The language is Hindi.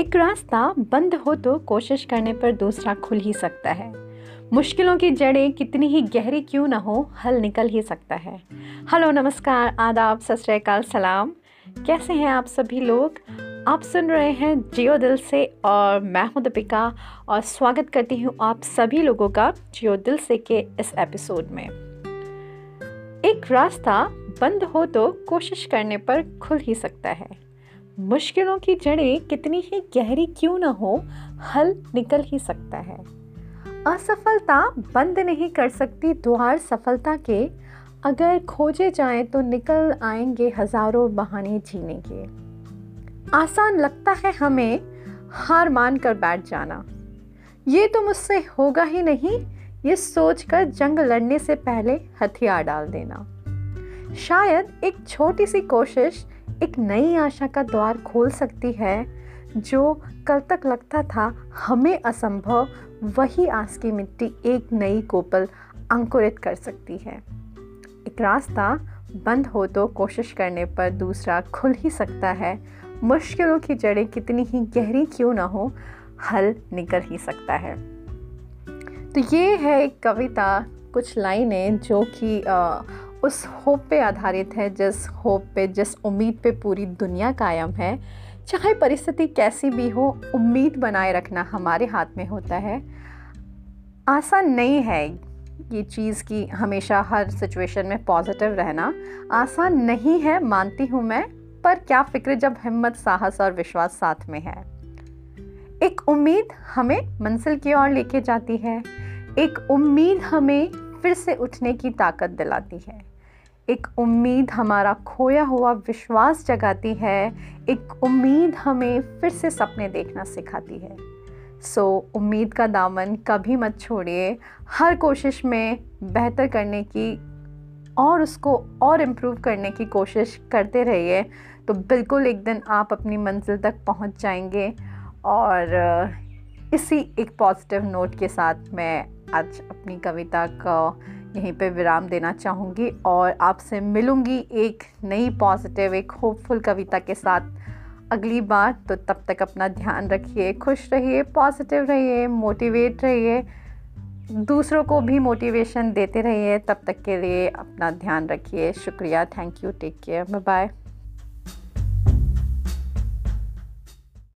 एक रास्ता बंद हो तो कोशिश करने पर दूसरा खुल ही सकता है। मुश्किलों की जड़ें कितनी ही गहरी क्यों ना हो, हल निकल ही सकता है। हेलो, नमस्कार, आदाब, सत सलाम। कैसे हैं आप सभी लोग? आप सुन रहे हैं जियो दिल से और मैं हूँ दीपिका और स्वागत करती हूँ आप सभी लोगों का जियो दिल से के इस एपिसोड में। एक रास्ता बंद हो तो कोशिश करने पर खुल ही सकता है। मुश्किलों की जड़ें कितनी ही गहरी क्यों ना हो, हल निकल ही सकता है। असफलता बंद नहीं कर सकती द्वार सफलता के। अगर खोजे जाएँ तो निकल आएँगे हज़ारों बहाने जीने के। आसान लगता है हमें हार मान कर बैठ जाना। ये तो मुझसे होगा ही नहीं, ये सोचकर जंग लड़ने से पहले हथियार डाल देना। शायद एक छोटी सी कोशिश एक नई आशा का द्वार खोल सकती है, जो कल तक लगता था हमें असंभव, वही आस की मिट्टी एक नई कोपल अंकुरित कर सकती है। एक रास्ता बंद हो तो कोशिश करने पर दूसरा खुल ही सकता है। मुश्किलों की जड़ें कितनी ही गहरी क्यों ना हो, हल निकल ही सकता है। तो ये है एक कविता, कुछ लाइनें जो कि उस होप पे आधारित है, जिस होप पे, जिस उम्मीद पे पूरी दुनिया कायम है। चाहे परिस्थिति कैसी भी हो, उम्मीद बनाए रखना हमारे हाथ में होता है। आसान नहीं है ये चीज़ की हमेशा हर सिचुएशन में पॉजिटिव रहना। आसान नहीं है, मानती हूँ मैं, पर क्या फ़िक्र जब हिम्मत, साहस और विश्वास साथ में है? एक उम्मीद हमें मंजिल की ओर लेके जाती है। एक उम्मीद हमें फिर से उठने की ताकत दिलाती है। एक उम्मीद हमारा खोया हुआ विश्वास जगाती है एक उम्मीद हमें फिर से सपने देखना सिखाती है। सो so, उम्मीद का दामन कभी मत छोड़िए। हर कोशिश में बेहतर करने की और उसको और इम्प्रूव करने की कोशिश करते रहिए। तो बिल्कुल एक दिन आप अपनी मंजिल तक पहुँच जाएँगे। और इसी एक पॉजिटिव नोट के साथ मैं आज अपनी कविता का यहीं पे विराम देना चाहूँगी और आपसे मिलूँगी एक नई पॉजिटिव एक होपफुल कविता के साथ। अगली बार तो तब तक अपना ध्यान रखिए, खुश रहिए पॉजिटिव रहिए मोटिवेट रहिए। दूसरों को भी मोटिवेशन देते रहिए, तब तक के लिए अपना ध्यान रखिए। शुक्रिया thank you take care bye bye